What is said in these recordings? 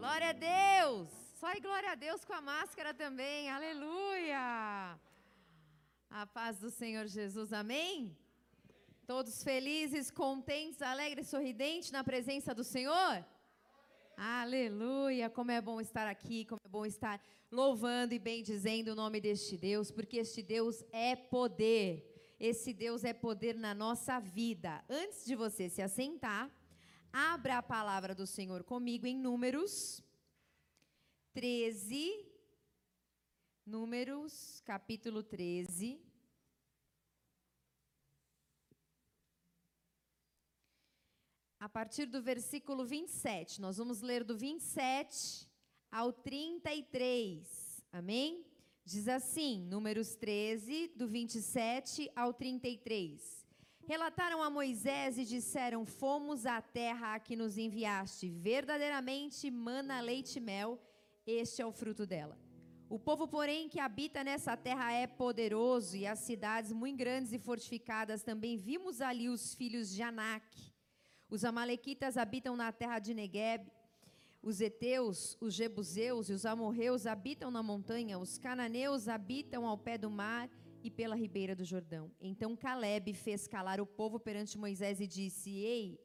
Glória a Deus! Só e glória a Deus com a máscara também. Aleluia! A paz do Senhor Jesus, amém? Todos felizes, contentes, alegres, sorridentes na presença do Senhor? Aleluia! Como é bom estar aqui, como é bom estar louvando e bendizendo o nome deste Deus, porque este Deus é poder. Esse Deus é poder na nossa vida. Antes de você se assentar, Abra a palavra do Senhor comigo em Números 13. Números, capítulo 13. A partir do versículo 27. Nós vamos ler do 27 ao 33. Amém? Diz assim, Números 13, do 27 ao 33. Relataram a Moisés e disseram: Fomos à terra a que nos enviaste, verdadeiramente mana, leite e mel, este é o fruto dela. O povo, porém, que habita nessa terra é poderoso, e as cidades muito grandes e fortificadas. Também vimos ali os filhos de Anak. Os amalequitas habitam na terra de Negueb, os heteus, os jebuseus e os amorreus habitam na montanha, os cananeus habitam ao pé do mar, e pela ribeira do Jordão. Então Caleb fez calar o povo perante Moisés e disse: Ei,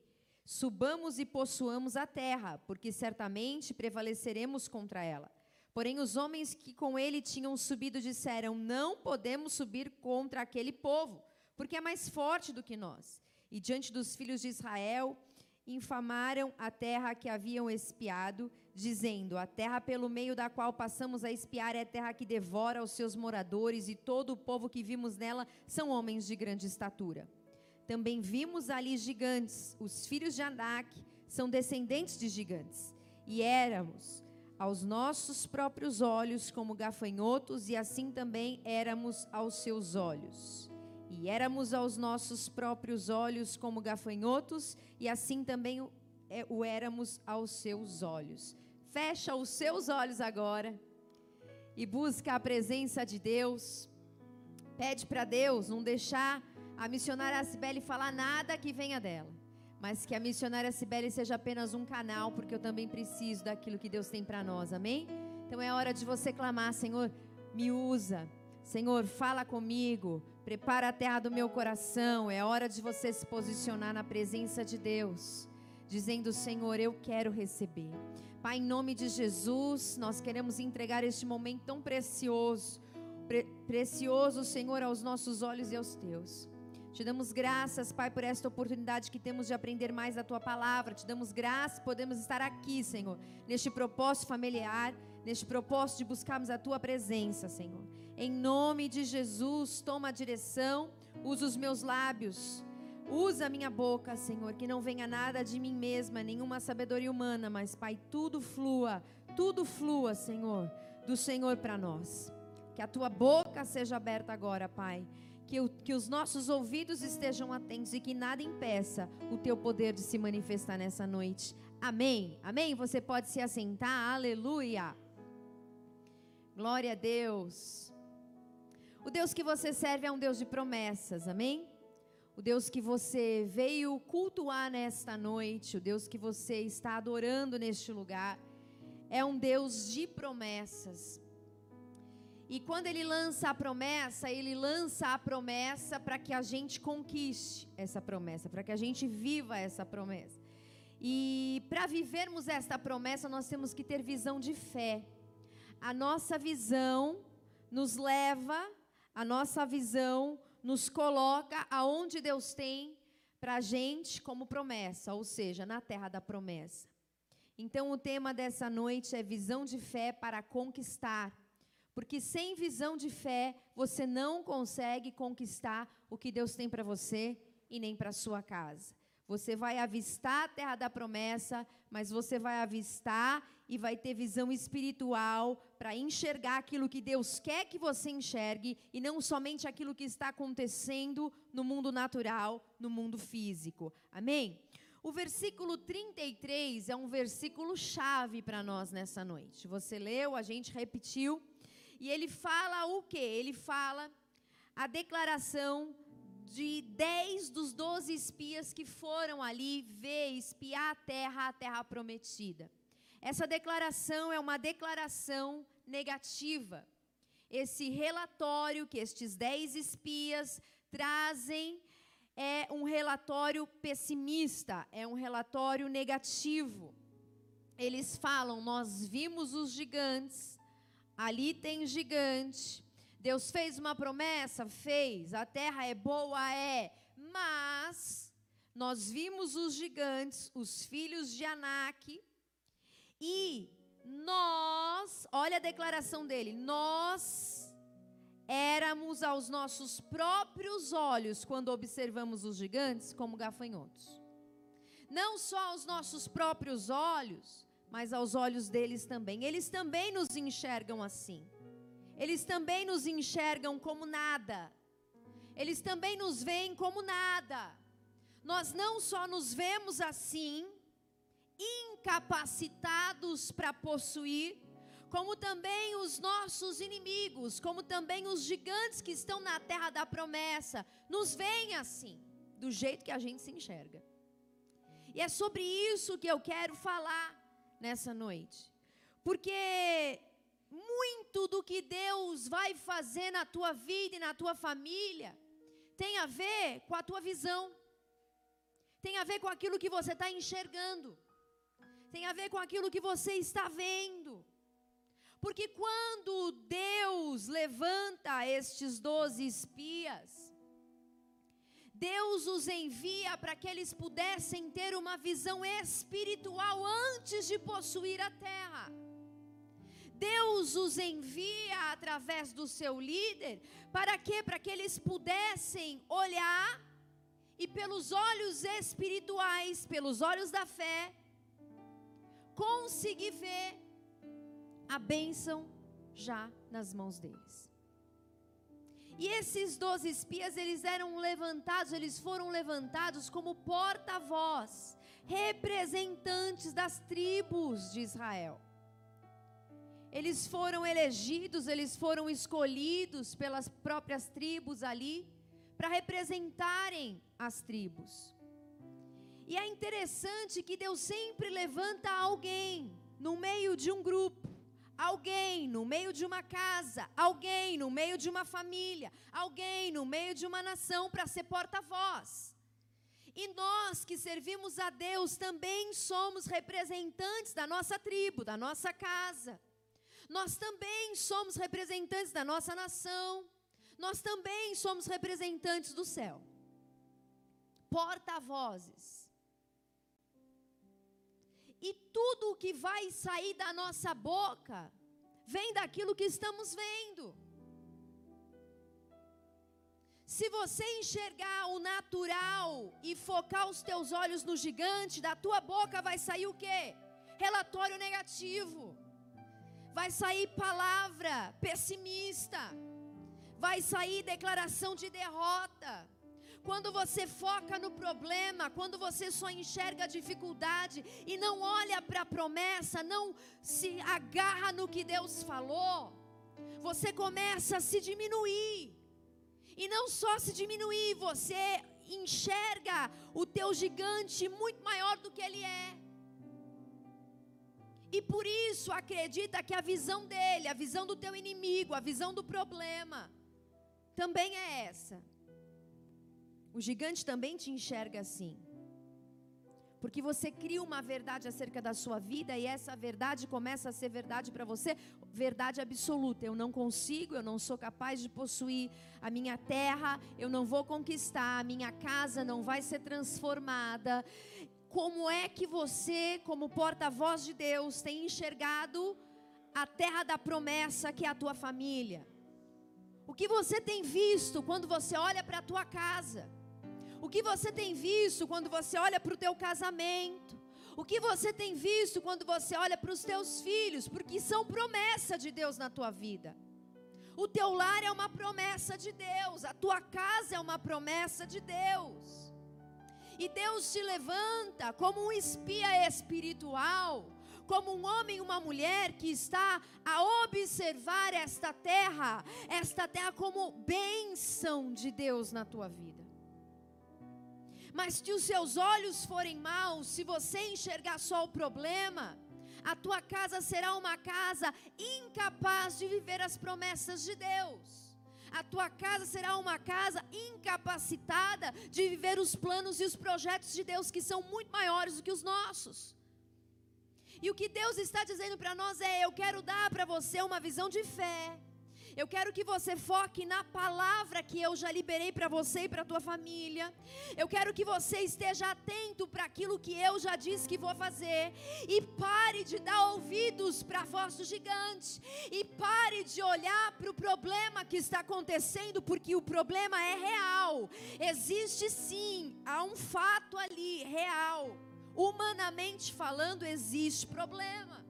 subamos e possuamos a terra, porque certamente prevaleceremos contra ela. Porém, os homens que com ele tinham subido disseram: Não podemos subir contra aquele povo, porque é mais forte do que nós. E diante dos filhos de Israel, infamaram a terra que haviam espiado, dizendo: A terra pelo meio da qual passamos a espiar é a terra que devora os seus moradores, e todo o povo que vimos nela são homens de grande estatura. Também vimos ali gigantes, os filhos de Anak são descendentes de gigantes, e éramos aos nossos próprios olhos como gafanhotos, e assim também éramos aos seus olhos. E éramos aos nossos próprios olhos como gafanhotos, e assim também o, é, o éramos aos seus olhos. Fecha os seus olhos agora e busca a presença de Deus. Pede para Deus não deixar a missionária Cibele falar nada que venha dela, mas que a missionária Cibele seja apenas um canal, porque eu também preciso daquilo que Deus tem para nós, amém? Então é hora de você clamar, Senhor, me usa. Senhor, fala comigo, prepara a terra do meu coração. É hora de você se posicionar na presença de Deus, dizendo: Senhor, eu quero receber. Pai, em nome de Jesus, nós queremos entregar este momento tão precioso, pre precioso, Senhor, aos nossos olhos e aos teus. Te damos graças, Pai, por esta oportunidade que temos de aprender mais da tua palavra. Te damos graças, podemos estar aqui, Senhor, neste propósito familiar, neste propósito de buscarmos a tua presença, Senhor. Em nome de Jesus, toma a direção, usa os meus lábios Usa a minha boca, Senhor, que não venha nada de mim mesma, nenhuma sabedoria humana, mas, Pai, tudo flua, tudo flua, Senhor, do Senhor para nós. Que a tua boca seja aberta agora, Pai. Que, o, que os nossos ouvidos estejam atentos e que nada impeça o teu poder de se manifestar nessa noite. Amém. Amém. Você pode se assentar. Aleluia. Glória a Deus. O Deus que você serve é um Deus de promessas. Amém. O Deus que você veio cultuar nesta noite, o Deus que você está adorando neste lugar, é um Deus de promessas. E quando ele lança a promessa, ele lança a promessa para que a gente conquiste essa promessa, para que a gente viva essa promessa. E para vivermos esta promessa, nós temos que ter visão de fé. A nossa visão nos leva, a nossa visão nos coloca aonde Deus tem para a gente como promessa, ou seja, na terra da promessa. Então, o tema dessa noite é visão de fé para conquistar. Porque sem visão de fé, você não consegue conquistar o que Deus tem para você e nem para sua casa. Você vai avistar a terra da promessa, mas você vai avistar e vai ter visão espiritual para enxergar aquilo que Deus quer que você enxergue e não somente aquilo que está acontecendo no mundo natural, no mundo físico. Amém? O versículo 33 é um versículo chave para nós nessa noite. Você leu, a gente repetiu, e ele fala o quê? Ele fala a declaração de dez dos doze espias que foram ali ver, espiar a terra, a terra prometida. Essa declaração é uma declaração negativa. Esse relatório que estes dez espias trazem é um relatório pessimista, é um relatório negativo. Eles falam: Nós vimos os gigantes, ali tem gigante. Deus fez uma promessa? Fez. A terra é boa? É. Mas nós vimos os gigantes, os filhos de Anak, e nós, olha a declaração dele, nós éramos aos nossos próprios olhos, quando observamos os gigantes, como gafanhotos. Não só aos nossos próprios olhos, mas aos olhos deles também. Eles também nos enxergam assim. Eles também nos enxergam como nada. Eles também nos veem como nada. Nós não só nos vemos assim, incapacitados para possuir, como também os nossos inimigos, como também os gigantes que estão na terra da promessa, nos veem assim, do jeito que a gente se enxerga. E é sobre isso que eu quero falar nessa noite. Porque muito do que Deus vai fazer na tua vida e na tua família tem a ver com a tua visão, tem a ver com aquilo que você está enxergando, tem a ver com aquilo que você está vendo. Porque quando Deus levanta estes doze espias, Deus os envia para que eles pudessem ter uma visão espiritual antes de possuir a terra. Deus os envia através do seu líder, para quê? Para que eles pudessem olhar e pelos olhos espirituais, pelos olhos da fé, conseguir ver a bênção já nas mãos deles. E esses doze espias, eles eram levantados, eles foram levantados como porta-voz, representantes das tribos de Israel. Eles foram elegidos, eles foram escolhidos pelas próprias tribos ali para representarem as tribos. E é interessante que Deus sempre levanta alguém no meio de um grupo, alguém no meio de uma casa, alguém no meio de uma família, alguém no meio de uma nação para ser porta-voz. E nós que servimos a Deus também somos representantes da nossa tribo, da nossa casa. Nós também somos representantes da nossa nação. Nós também somos representantes do céu. Porta-vozes. E tudo o que vai sair da nossa boca vem daquilo que estamos vendo. Se você enxergar o natural e focar os teus olhos no gigante, da tua boca vai sair o quê? Relatório negativo vai sair palavra pessimista, vai sair declaração de derrota. Quando você foca no problema, quando você só enxerga a dificuldade e não olha para a promessa, não se agarra no que Deus falou, você começa a se diminuir. E não só se diminuir, você enxerga o teu gigante muito maior do que ele é. E por isso acredita que a visão dele, a visão do teu inimigo, a visão do problema, também é essa. O gigante também te enxerga assim. Porque você cria uma verdade acerca da sua vida e essa verdade começa a ser verdade para você, verdade absoluta. Eu não consigo, eu não sou capaz de possuir a minha terra, eu não vou conquistar, a minha casa não vai ser transformada como é que você, como porta-voz de Deus, tem enxergado a terra da promessa que é a tua família? O que você tem visto quando você olha para a tua casa? O que você tem visto quando você olha para o teu casamento? O que você tem visto quando você olha para os teus filhos? Porque são promessa de Deus na tua vida. O teu lar é uma promessa de Deus, a tua casa é uma promessa de Deus. E Deus te levanta como um espia espiritual, como um homem e uma mulher que está a observar esta terra, esta terra como bênção de Deus na tua vida. Mas se os seus olhos forem maus, se você enxergar só o problema, a tua casa será uma casa incapaz de viver as promessas de Deus. A tua casa será uma casa incapacitada de viver os planos e os projetos de Deus que são muito maiores do que os nossos. E o que Deus está dizendo para nós é: eu quero dar para você uma visão de fé eu quero que você foque na palavra que eu já liberei para você e para tua família. Eu quero que você esteja atento para aquilo que eu já disse que vou fazer. E pare de dar ouvidos para a voz do gigante. E pare de olhar para o problema que está acontecendo, porque o problema é real. Existe sim, há um fato ali real. Humanamente falando, existe problema.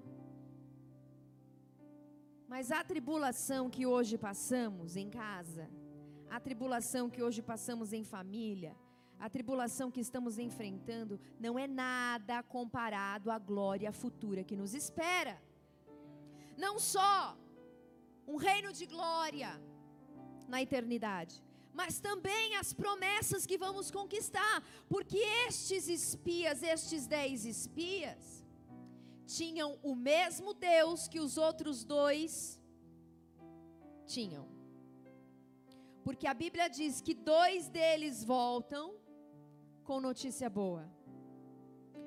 Mas a tribulação que hoje passamos em casa, a tribulação que hoje passamos em família, a tribulação que estamos enfrentando não é nada comparado à glória futura que nos espera. Não só um reino de glória na eternidade, mas também as promessas que vamos conquistar, porque estes espias, estes dez espias, tinham o mesmo Deus que os outros dois tinham. Porque a Bíblia diz que dois deles voltam com notícia boa,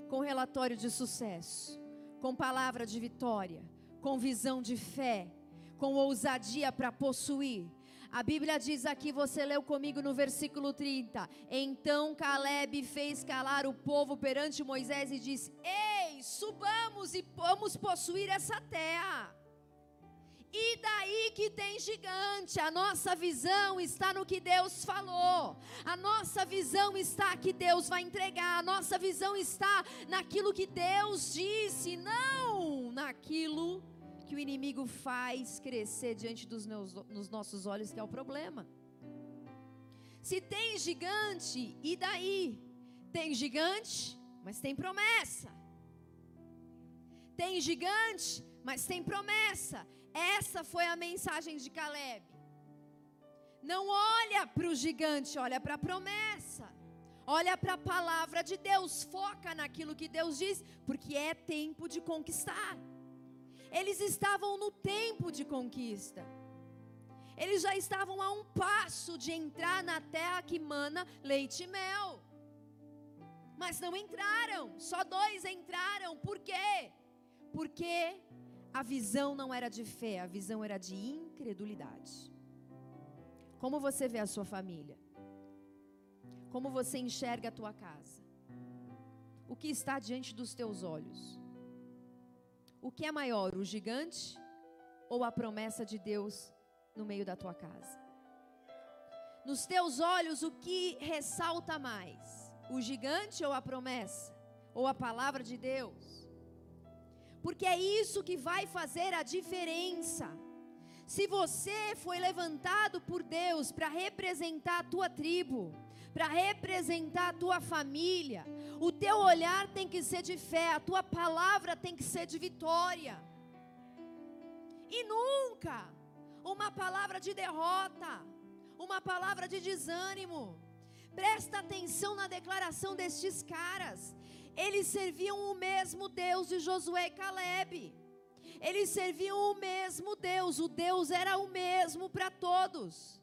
com relatório de sucesso, com palavra de vitória, com visão de fé, com ousadia para possuir. A Bíblia diz aqui, você leu comigo no versículo 30. Então Caleb fez calar o povo perante Moisés e disse: Ei, subamos e vamos possuir essa terra. E daí que tem gigante, a nossa visão está no que Deus falou, a nossa visão está que Deus vai entregar, a nossa visão está naquilo que Deus disse, não naquilo que o inimigo faz crescer diante dos meus, nos nossos olhos, que é o problema. Se tem gigante, e daí? Tem gigante, mas tem promessa. Tem gigante, mas tem promessa. Essa foi a mensagem de Caleb. Não olha para o gigante, olha para a promessa. Olha para a palavra de Deus, foca naquilo que Deus diz, porque é tempo de conquistar. Eles estavam no tempo de conquista. Eles já estavam a um passo de entrar na terra que mana leite e mel. Mas não entraram, só dois entraram. Por quê? Porque a visão não era de fé, a visão era de incredulidade. Como você vê a sua família? Como você enxerga a tua casa? O que está diante dos teus olhos? O que é maior, o gigante ou a promessa de Deus no meio da tua casa? Nos teus olhos, o que ressalta mais? O gigante ou a promessa? Ou a palavra de Deus? Porque é isso que vai fazer a diferença. Se você foi levantado por Deus para representar a tua tribo, para representar a tua família. O teu olhar tem que ser de fé, a tua palavra tem que ser de vitória. E nunca uma palavra de derrota, uma palavra de desânimo. Presta atenção na declaração destes caras. Eles serviam o mesmo Deus de Josué e Caleb. Eles serviam o mesmo Deus, o Deus era o mesmo para todos.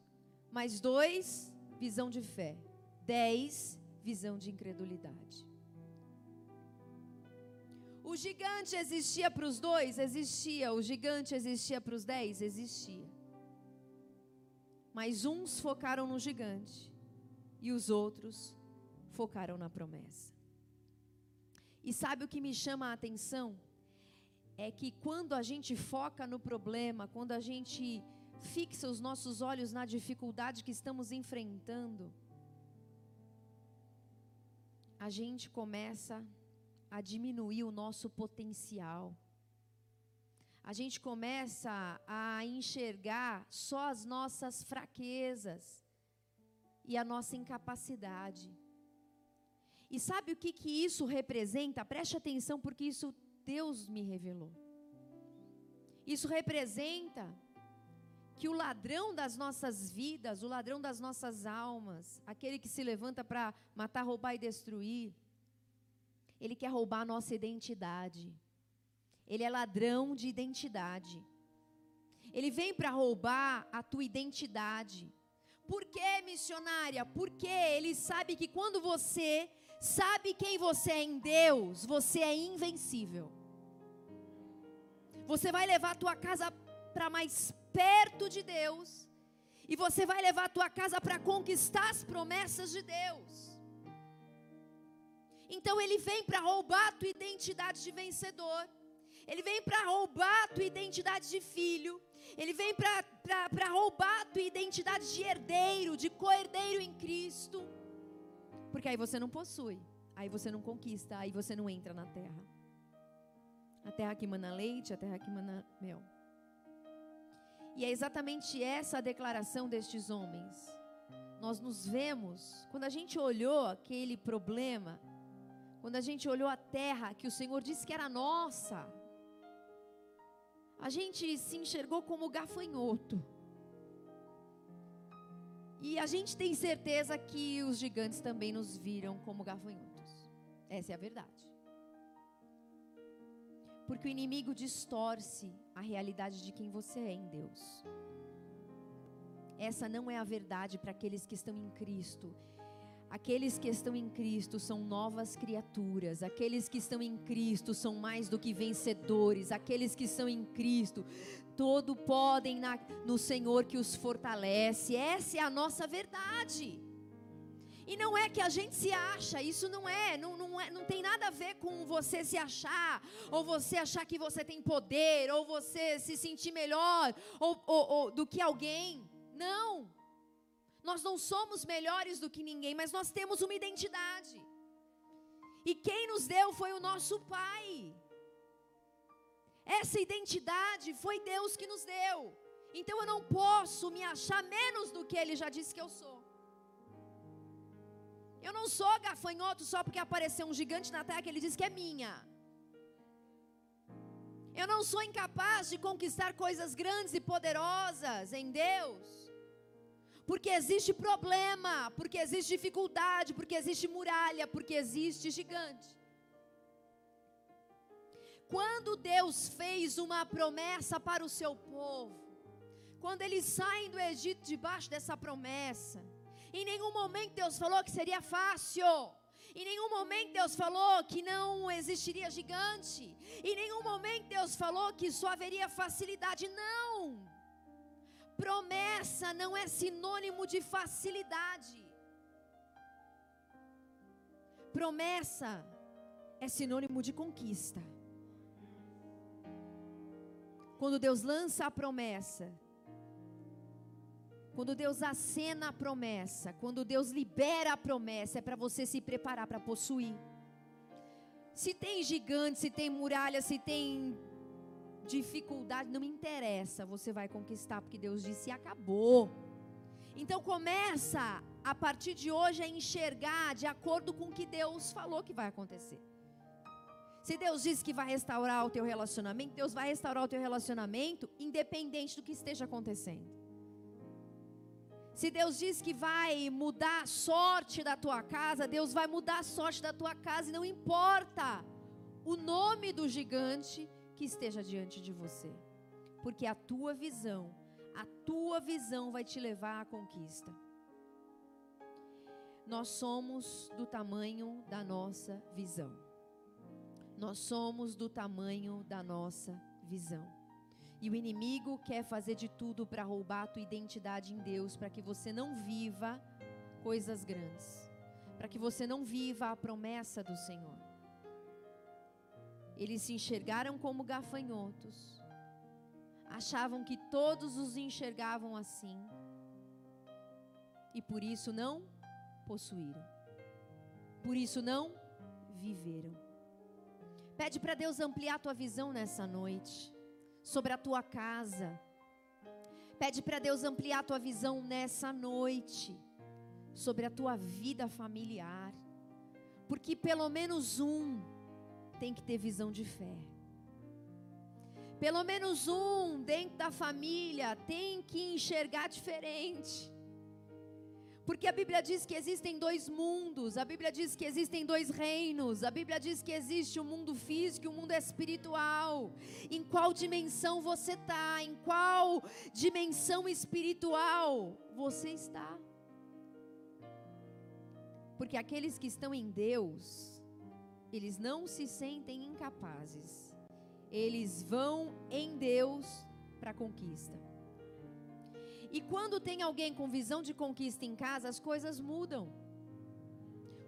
Mas dois, visão de fé. 10, visão de incredulidade. O gigante existia para os dois? Existia. O gigante existia para os dez? Existia. Mas uns focaram no gigante e os outros focaram na promessa. E sabe o que me chama a atenção? É que quando a gente foca no problema, quando a gente fixa os nossos olhos na dificuldade que estamos enfrentando, a gente começa a diminuir o nosso potencial. A gente começa a enxergar só as nossas fraquezas e a nossa incapacidade. E sabe o que, que isso representa? Preste atenção, porque isso Deus me revelou. Isso representa que o ladrão das nossas vidas, o ladrão das nossas almas, aquele que se levanta para matar, roubar e destruir, ele quer roubar a nossa identidade. Ele é ladrão de identidade. Ele vem para roubar a tua identidade. Por que, missionária? Porque ele sabe que quando você sabe quem você é em Deus, você é invencível. Você vai levar a tua casa para mais perto de Deus. E você vai levar a tua casa para conquistar as promessas de Deus. Então ele vem para roubar a tua identidade de vencedor. Ele vem para roubar a tua identidade de filho. Ele vem para roubar a tua identidade de herdeiro, de co-herdeiro em Cristo. Porque aí você não possui, aí você não conquista, aí você não entra na terra. A terra que mana leite, a terra que mana mel. E é exatamente essa a declaração destes homens. Nós nos vemos, quando a gente olhou aquele problema, quando a gente olhou a terra que o Senhor disse que era nossa, a gente se enxergou como gafanhoto. E a gente tem certeza que os gigantes também nos viram como gafanhotos. Essa é a verdade. Porque o inimigo distorce a realidade de quem você é em Deus. Essa não é a verdade para aqueles que estão em Cristo. Aqueles que estão em Cristo são novas criaturas, aqueles que estão em Cristo são mais do que vencedores, aqueles que estão em Cristo, todo podem na, no Senhor que os fortalece. Essa é a nossa verdade. E não é que a gente se acha, isso não é, não, não é, não tem nada a ver com você se achar, ou você achar que você tem poder, ou você se sentir melhor ou, ou, ou do que alguém. Não. Nós não somos melhores do que ninguém, mas nós temos uma identidade. E quem nos deu foi o nosso Pai. Essa identidade foi Deus que nos deu. Então eu não posso me achar menos do que Ele já disse que eu sou. Eu não sou gafanhoto só porque apareceu um gigante na terra que Ele disse que é minha. Eu não sou incapaz de conquistar coisas grandes e poderosas em Deus porque existe problema, porque existe dificuldade, porque existe muralha, porque existe gigante. Quando Deus fez uma promessa para o seu povo, quando eles saem do Egito debaixo dessa promessa, em nenhum momento Deus falou que seria fácil. Em nenhum momento Deus falou que não existiria gigante. Em nenhum momento Deus falou que só haveria facilidade. Não. Promessa não é sinônimo de facilidade. Promessa é sinônimo de conquista. Quando Deus lança a promessa, quando Deus acena a promessa, quando Deus libera a promessa, é para você se preparar para possuir. Se tem gigante, se tem muralha, se tem dificuldade, não me interessa, você vai conquistar, porque Deus disse acabou. Então começa a partir de hoje a enxergar de acordo com o que Deus falou que vai acontecer. Se Deus diz que vai restaurar o teu relacionamento, Deus vai restaurar o teu relacionamento independente do que esteja acontecendo. Se Deus diz que vai mudar a sorte da tua casa, Deus vai mudar a sorte da tua casa e não importa o nome do gigante, que esteja diante de você. Porque a tua visão, a tua visão vai te levar à conquista. Nós somos do tamanho da nossa visão. Nós somos do tamanho da nossa visão. E o inimigo quer fazer de tudo para roubar a tua identidade em Deus, para que você não viva coisas grandes, para que você não viva a promessa do Senhor. Eles se enxergaram como gafanhotos, achavam que todos os enxergavam assim, e por isso não possuíram, por isso não viveram. Pede para Deus ampliar a tua visão nessa noite, sobre a tua casa. Pede para Deus ampliar a tua visão nessa noite, sobre a tua vida familiar. Porque pelo menos um tem que ter visão de fé. Pelo menos um dentro da família tem que enxergar diferente. Porque a Bíblia diz que existem dois mundos, a Bíblia diz que existem dois reinos, a Bíblia diz que existe o um mundo físico e o um mundo espiritual. Em qual dimensão você está? Em qual dimensão espiritual você está? Porque aqueles que estão em Deus, eles não se sentem incapazes, eles vão em Deus para a conquista. E quando tem alguém com visão de conquista em casa, as coisas mudam.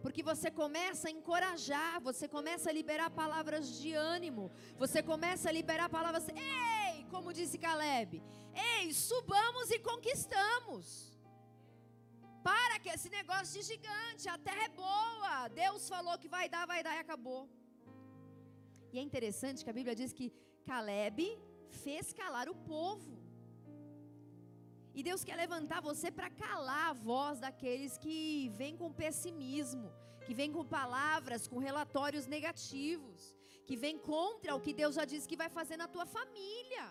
Porque você começa a encorajar, você começa a liberar palavras de ânimo, você começa a liberar palavras, ei, como disse Caleb, ei, subamos e conquistamos. Para que esse negócio de gigante, a terra é boa, Deus falou que vai dar, vai dar e acabou. E é interessante que a Bíblia diz que Caleb fez calar o povo. E Deus quer levantar você para calar a voz daqueles que vêm com pessimismo, que vêm com palavras, com relatórios negativos, que vêm contra o que Deus já disse que vai fazer na tua família.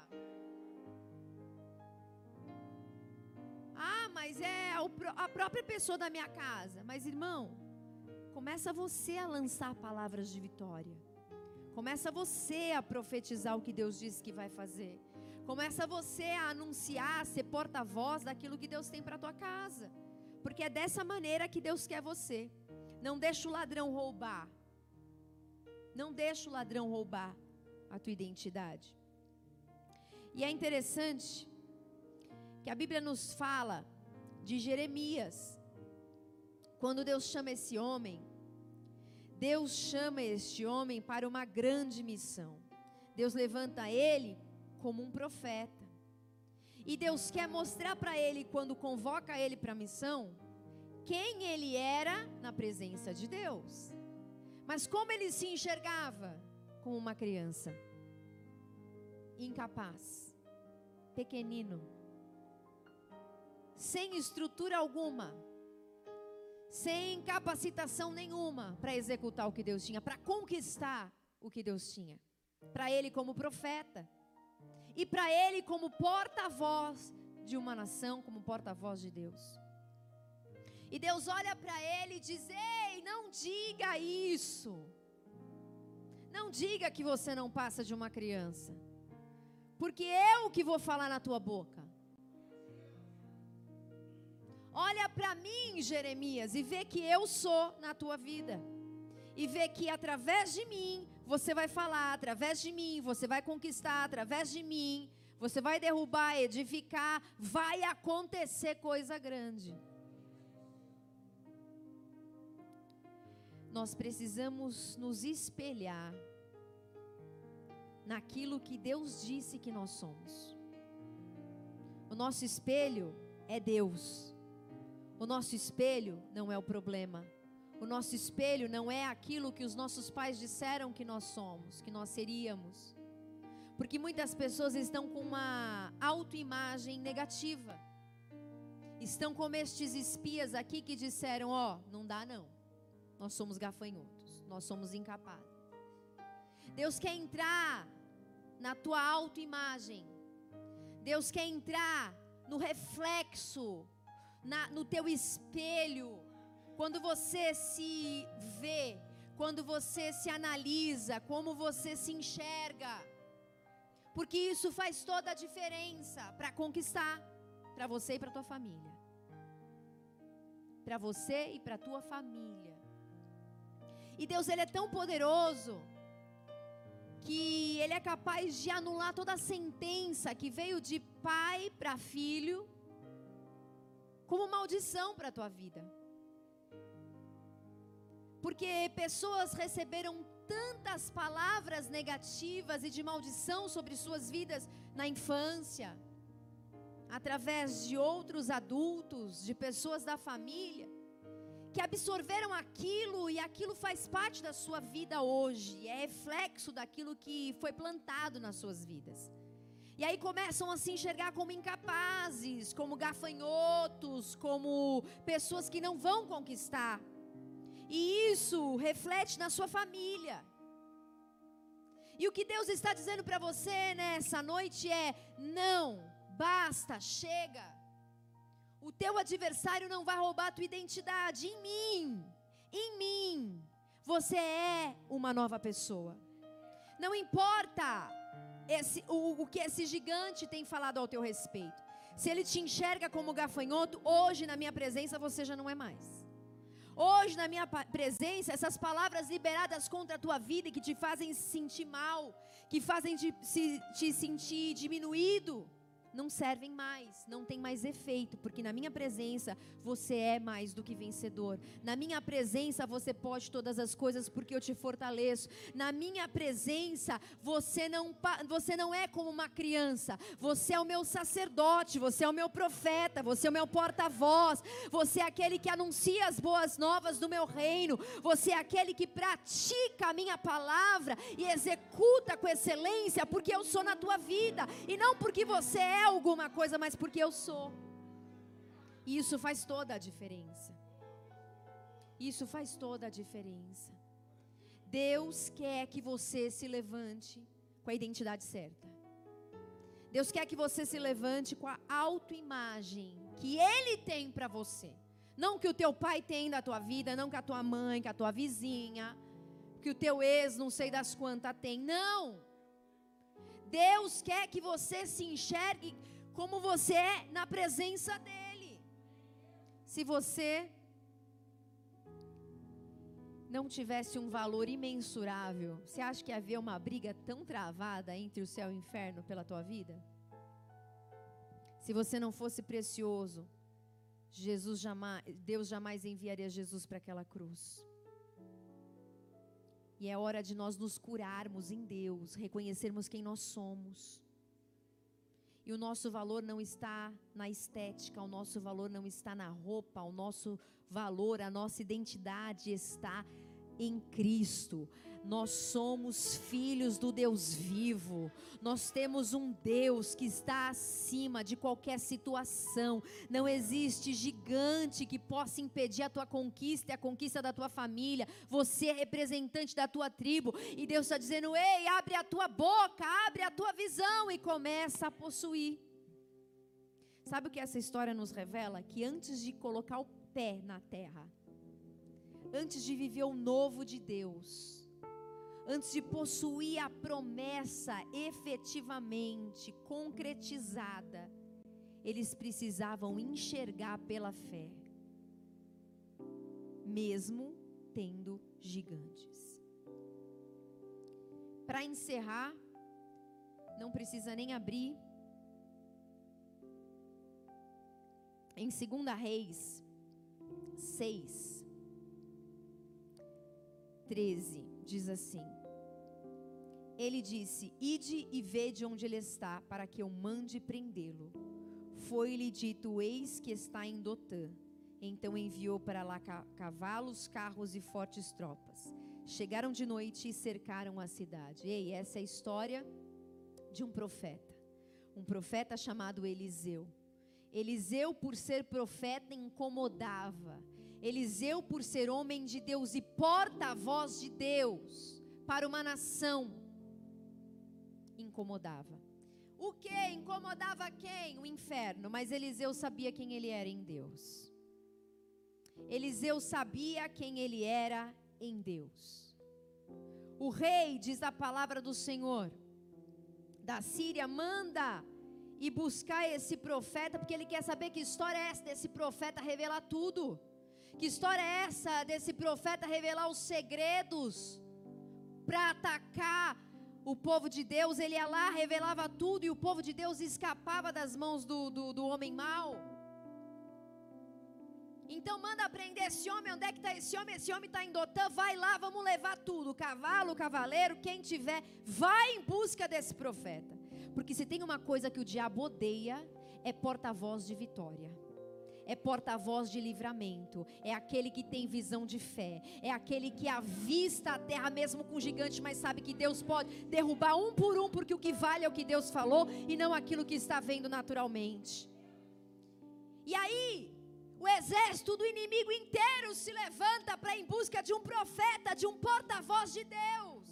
Ah, mas é a própria pessoa da minha casa. Mas irmão, começa você a lançar palavras de vitória. Começa você a profetizar o que Deus disse que vai fazer. Começa você a anunciar, a ser porta-voz daquilo que Deus tem para tua casa. Porque é dessa maneira que Deus quer você. Não deixa o ladrão roubar. Não deixa o ladrão roubar a tua identidade. E é interessante que a Bíblia nos fala de Jeremias. Quando Deus chama esse homem, Deus chama este homem para uma grande missão. Deus levanta ele como um profeta. E Deus quer mostrar para ele, quando convoca ele para a missão, quem ele era na presença de Deus. Mas como ele se enxergava? Como uma criança, incapaz, pequenino, sem estrutura alguma, sem capacitação nenhuma para executar o que Deus tinha, para conquistar o que Deus tinha. Para ele, como profeta e para ele como porta-voz de uma nação, como porta-voz de Deus. E Deus olha para ele e diz: Ei, não diga isso. Não diga que você não passa de uma criança. Porque eu que vou falar na tua boca. Olha para mim, Jeremias, e vê que eu sou na tua vida. E vê que através de mim você vai falar através de mim, você vai conquistar através de mim, você vai derrubar, edificar, vai acontecer coisa grande. Nós precisamos nos espelhar naquilo que Deus disse que nós somos. O nosso espelho é Deus. O nosso espelho não é o problema. O nosso espelho não é aquilo que os nossos pais disseram que nós somos, que nós seríamos. Porque muitas pessoas estão com uma autoimagem negativa. Estão como estes espias aqui que disseram: Ó, oh, não dá não. Nós somos gafanhotos, nós somos incapazes. Deus quer entrar na tua autoimagem. Deus quer entrar no reflexo, na, no teu espelho quando você se vê, quando você se analisa, como você se enxerga. Porque isso faz toda a diferença para conquistar para você e para tua família. Para você e para tua família. E Deus ele é tão poderoso que ele é capaz de anular toda a sentença que veio de pai para filho como maldição para a tua vida. Porque pessoas receberam tantas palavras negativas e de maldição sobre suas vidas na infância, através de outros adultos, de pessoas da família, que absorveram aquilo e aquilo faz parte da sua vida hoje, é reflexo daquilo que foi plantado nas suas vidas. E aí começam a se enxergar como incapazes, como gafanhotos, como pessoas que não vão conquistar. E isso reflete na sua família. E o que Deus está dizendo para você nessa noite é: não, basta, chega. O teu adversário não vai roubar a tua identidade em mim. Em mim. Você é uma nova pessoa. Não importa esse, o, o que esse gigante tem falado ao teu respeito. Se ele te enxerga como gafanhoto, hoje na minha presença você já não é mais. Hoje na minha presença, essas palavras liberadas contra a tua vida que te fazem se sentir mal, que fazem te, se, te sentir diminuído, não servem mais, não tem mais efeito, porque na minha presença você é mais do que vencedor. Na minha presença você pode todas as coisas porque eu te fortaleço. Na minha presença você não você não é como uma criança. Você é o meu sacerdote, você é o meu profeta, você é o meu porta-voz, você é aquele que anuncia as boas novas do meu reino, você é aquele que pratica a minha palavra e executa com excelência, porque eu sou na tua vida e não porque você é alguma coisa, mas porque eu sou. E isso faz toda a diferença. Isso faz toda a diferença. Deus quer que você se levante com a identidade certa. Deus quer que você se levante com a autoimagem que Ele tem para você. Não que o teu pai tem da tua vida, não que a tua mãe, que a tua vizinha, que o teu ex, não sei das quantas tem. Não. Deus quer que você se enxergue como você é na presença dEle. Se você não tivesse um valor imensurável, você acha que havia uma briga tão travada entre o céu e o inferno pela tua vida? Se você não fosse precioso, Jesus jamais, Deus jamais enviaria Jesus para aquela cruz. E é hora de nós nos curarmos em Deus, reconhecermos quem nós somos. E o nosso valor não está na estética, o nosso valor não está na roupa, o nosso valor, a nossa identidade está em Cristo. Nós somos filhos do Deus vivo. Nós temos um Deus que está acima de qualquer situação. Não existe gigante que possa impedir a tua conquista e a conquista da tua família. Você é representante da tua tribo e Deus está dizendo: "Ei, abre a tua boca, abre a tua visão e começa a possuir". Sabe o que essa história nos revela? Que antes de colocar o pé na terra, antes de viver o novo de Deus, antes de possuir a promessa efetivamente concretizada, eles precisavam enxergar pela fé, mesmo tendo gigantes. Para encerrar, não precisa nem abrir. Em 2 Reis 6, 13, diz assim: ele disse: Ide e vede onde ele está, para que eu mande prendê-lo. Foi-lhe dito: Eis que está em Dotã. Então enviou para lá cavalos, carros e fortes tropas. Chegaram de noite e cercaram a cidade. Ei, essa é a história de um profeta. Um profeta chamado Eliseu. Eliseu, por ser profeta, incomodava. Eliseu, por ser homem de Deus e porta-voz de Deus para uma nação, incomodava. O que incomodava quem? O inferno. Mas Eliseu sabia quem ele era em Deus. Eliseu sabia quem ele era em Deus. O rei, diz a palavra do Senhor, da Síria, manda e buscar esse profeta, porque ele quer saber que história é essa desse profeta revelar tudo. Que história é essa desse profeta revelar os segredos para atacar o povo de Deus, ele ia lá, revelava tudo, e o povo de Deus escapava das mãos do, do, do homem mau. Então manda prender esse homem, onde é que está esse homem? Esse homem está em Dotã, vai lá, vamos levar tudo, cavalo, cavaleiro, quem tiver, vai em busca desse profeta. Porque se tem uma coisa que o diabo odeia, é porta-voz de vitória é porta-voz de livramento, é aquele que tem visão de fé, é aquele que avista a terra mesmo com gigante, mas sabe que Deus pode derrubar um por um, porque o que vale é o que Deus falou e não aquilo que está vendo naturalmente. E aí, o exército do inimigo inteiro se levanta para ir em busca de um profeta, de um porta-voz de Deus.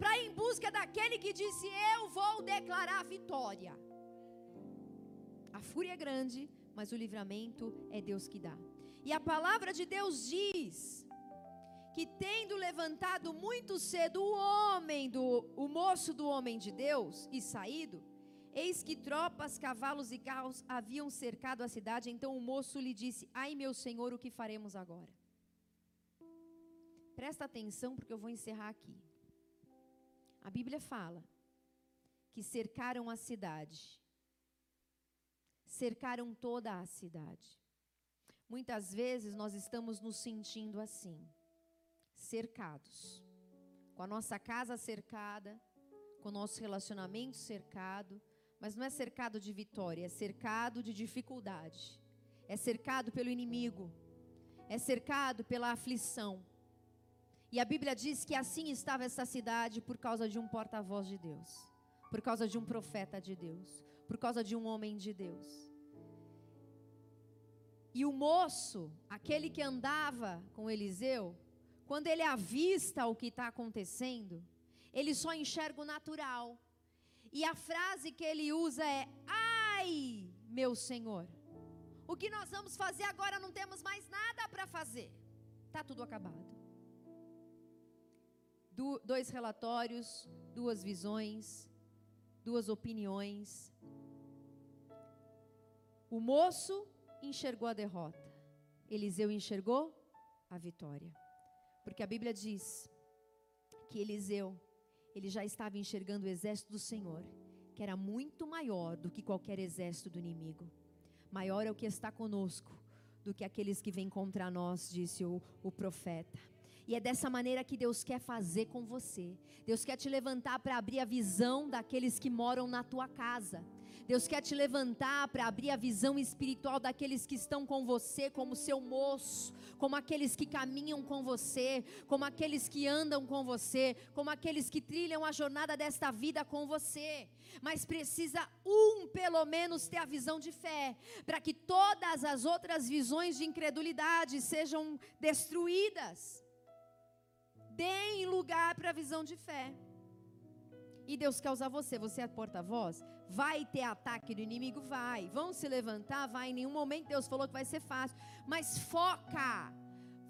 Para ir em busca daquele que disse: Eu vou declarar vitória. A fúria é grande, mas o livramento é Deus que dá. E a palavra de Deus diz que tendo levantado muito cedo o homem do o moço do homem de Deus e saído, eis que tropas, cavalos e carros haviam cercado a cidade, então o moço lhe disse: "Ai, meu senhor, o que faremos agora?" Presta atenção porque eu vou encerrar aqui. A Bíblia fala que cercaram a cidade. Cercaram toda a cidade. Muitas vezes nós estamos nos sentindo assim, cercados, com a nossa casa cercada, com o nosso relacionamento cercado, mas não é cercado de vitória, é cercado de dificuldade, é cercado pelo inimigo, é cercado pela aflição. E a Bíblia diz que assim estava essa cidade por causa de um porta-voz de Deus, por causa de um profeta de Deus, por causa de um homem de Deus. E o moço, aquele que andava com Eliseu, quando ele avista o que está acontecendo, ele só enxerga o natural. E a frase que ele usa é: Ai, meu Senhor, o que nós vamos fazer agora não temos mais nada para fazer. Está tudo acabado. Du dois relatórios, duas visões, duas opiniões. O moço enxergou a derrota. Eliseu enxergou a vitória. Porque a Bíblia diz que Eliseu, ele já estava enxergando o exército do Senhor, que era muito maior do que qualquer exército do inimigo. Maior é o que está conosco do que aqueles que vêm contra nós, disse o, o profeta. E é dessa maneira que Deus quer fazer com você. Deus quer te levantar para abrir a visão daqueles que moram na tua casa. Deus quer te levantar para abrir a visão espiritual daqueles que estão com você, como seu moço, como aqueles que caminham com você, como aqueles que andam com você, como aqueles que trilham a jornada desta vida com você. Mas precisa um, pelo menos, ter a visão de fé, para que todas as outras visões de incredulidade sejam destruídas. Deem lugar para a visão de fé. E Deus quer usar você, você é porta-voz? Vai ter ataque do inimigo? Vai. Vão se levantar? Vai. Em nenhum momento Deus falou que vai ser fácil. Mas foca.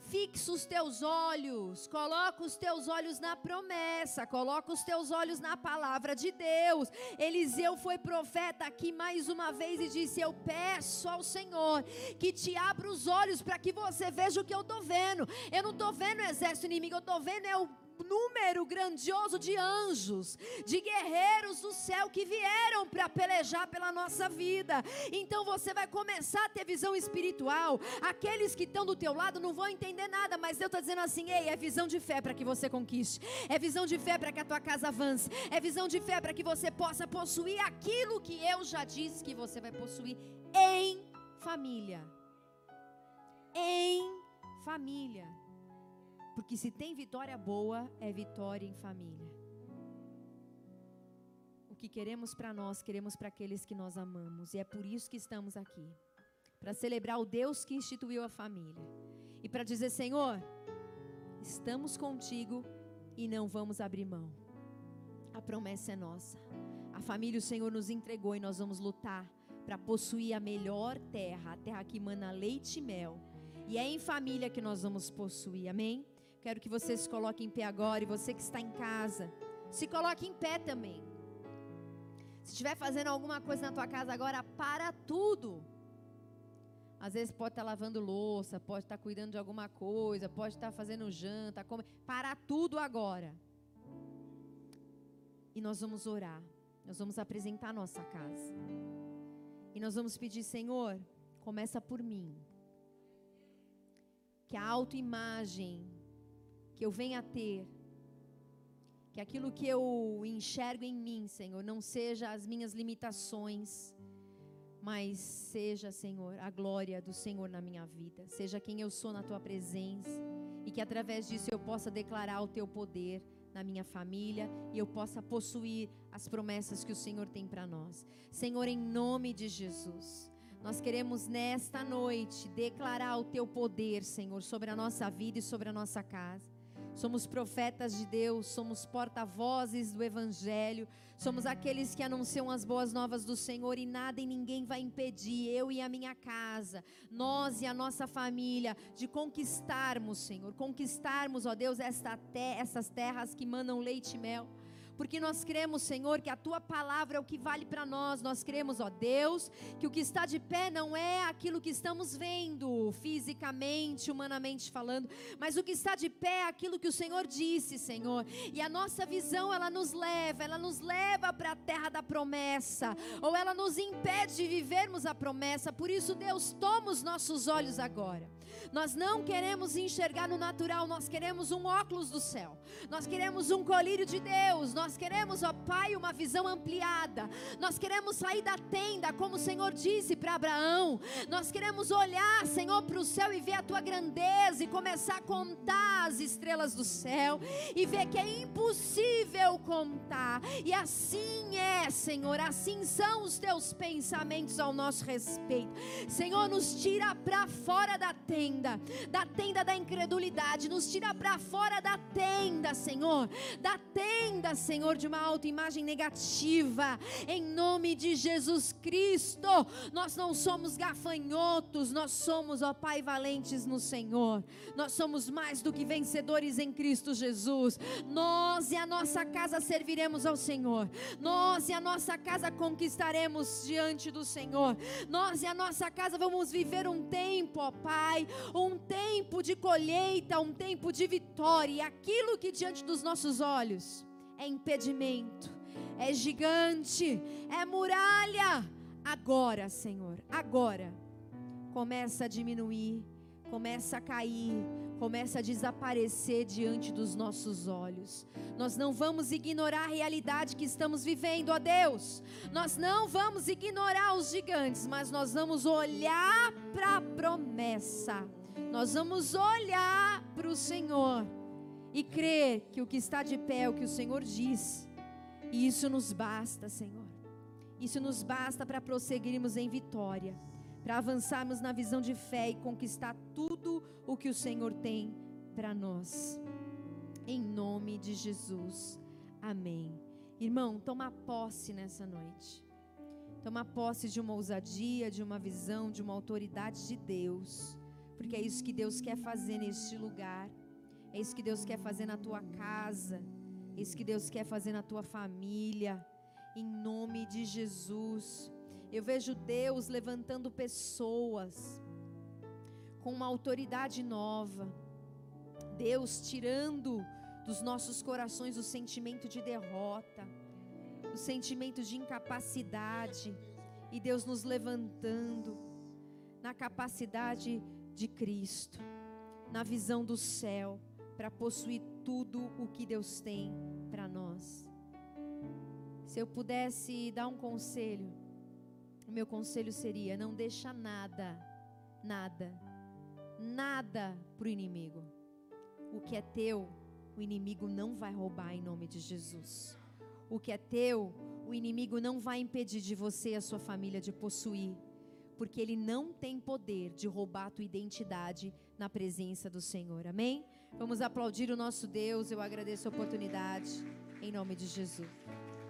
Fixa os teus olhos, coloca os teus olhos na promessa, coloca os teus olhos na palavra de Deus. Eliseu foi profeta aqui mais uma vez e disse: Eu peço ao Senhor que te abra os olhos para que você veja o que eu estou vendo. Eu não estou vendo o exército inimigo, eu estou vendo é o número grandioso de anjos, de guerreiros do céu que vieram para pelejar pela nossa vida. Então você vai começar a ter visão espiritual. Aqueles que estão do teu lado não vão entender nada, mas Deus está dizendo assim: ei, é visão de fé para que você conquiste, é visão de fé para que a tua casa avance, é visão de fé para que você possa possuir aquilo que eu já disse que você vai possuir em família. Em família. Porque se tem vitória boa, é vitória em família. O que queremos para nós, queremos para aqueles que nós amamos. E é por isso que estamos aqui para celebrar o Deus que instituiu a família. E para dizer, Senhor, estamos contigo e não vamos abrir mão. A promessa é nossa. A família o Senhor nos entregou e nós vamos lutar para possuir a melhor terra, a terra que mana leite e mel. E é em família que nós vamos possuir, amém? Quero que você se coloque em pé agora e você que está em casa, se coloque em pé também. Se estiver fazendo alguma coisa na tua casa agora, para tudo. Às vezes pode estar lavando louça, pode estar cuidando de alguma coisa, pode estar fazendo janta, come... para tudo agora. E nós vamos orar. Nós vamos apresentar nossa casa. E nós vamos pedir, Senhor, começa por mim. Que a autoimagem que eu venha a ter, que aquilo que eu enxergo em mim, Senhor, não seja as minhas limitações, mas seja, Senhor, a glória do Senhor na minha vida, seja quem eu sou na tua presença, e que através disso eu possa declarar o teu poder na minha família e eu possa possuir as promessas que o Senhor tem para nós. Senhor, em nome de Jesus. Nós queremos nesta noite declarar o teu poder, Senhor, sobre a nossa vida e sobre a nossa casa somos profetas de Deus, somos porta-vozes do Evangelho, somos aqueles que anunciam as boas novas do Senhor e nada e ninguém vai impedir, eu e a minha casa, nós e a nossa família, de conquistarmos, Senhor, conquistarmos, ó Deus, esta te essas terras que mandam leite e mel porque nós cremos, Senhor, que a tua palavra é o que vale para nós. Nós cremos, ó Deus, que o que está de pé não é aquilo que estamos vendo fisicamente, humanamente falando, mas o que está de pé é aquilo que o Senhor disse, Senhor. E a nossa visão, ela nos leva, ela nos leva para a terra da promessa, ou ela nos impede de vivermos a promessa. Por isso, Deus, toma os nossos olhos agora. Nós não queremos enxergar no natural, nós queremos um óculos do céu. Nós queremos um colírio de Deus. Nós queremos, ó Pai, uma visão ampliada. Nós queremos sair da tenda, como o Senhor disse para Abraão. Nós queremos olhar, Senhor, para o céu e ver a tua grandeza e começar a contar as estrelas do céu e ver que é impossível contar. E assim é, Senhor, assim são os teus pensamentos ao nosso respeito. Senhor, nos tira para fora da tenda, da tenda da incredulidade, nos tira para fora da tenda, Senhor, da tenda, Senhor, de uma autoimagem negativa, em nome de Jesus Cristo. Nós não somos gafanhotos, nós somos, ó Pai, valentes no Senhor, nós somos mais do que vencedores em Cristo Jesus. Nós e a nossa casa serviremos ao Senhor, nós e a nossa casa conquistaremos diante do Senhor, nós e a nossa casa vamos viver um tempo, ó Pai, um tempo de colheita, um tempo de vitória, e aquilo que diante dos nossos olhos é impedimento, é gigante, é muralha. Agora, Senhor, agora, começa a diminuir, começa a cair, começa a desaparecer diante dos nossos olhos. Nós não vamos ignorar a realidade que estamos vivendo, ó Deus. Nós não vamos ignorar os gigantes, mas nós vamos olhar para a promessa. Nós vamos olhar para o Senhor e crer que o que está de pé é o que o Senhor diz. E isso nos basta, Senhor. Isso nos basta para prosseguirmos em vitória, para avançarmos na visão de fé e conquistar tudo o que o Senhor tem para nós. Em nome de Jesus. Amém. Irmão, toma posse nessa noite. Toma posse de uma ousadia, de uma visão, de uma autoridade de Deus. Porque é isso que Deus quer fazer neste lugar. É isso que Deus quer fazer na tua casa. É isso que Deus quer fazer na tua família. Em nome de Jesus. Eu vejo Deus levantando pessoas com uma autoridade nova. Deus tirando dos nossos corações o sentimento de derrota, o sentimento de incapacidade, e Deus nos levantando na capacidade de Cristo, na visão do céu para possuir tudo o que Deus tem para nós. Se eu pudesse dar um conselho, o meu conselho seria: não deixa nada, nada, nada para o inimigo. O que é teu, o inimigo não vai roubar em nome de Jesus. O que é teu, o inimigo não vai impedir de você e a sua família de possuir, porque ele não tem poder de roubar a tua identidade na presença do Senhor. Amém? Vamos aplaudir o nosso Deus. Eu agradeço a oportunidade. Em nome de Jesus.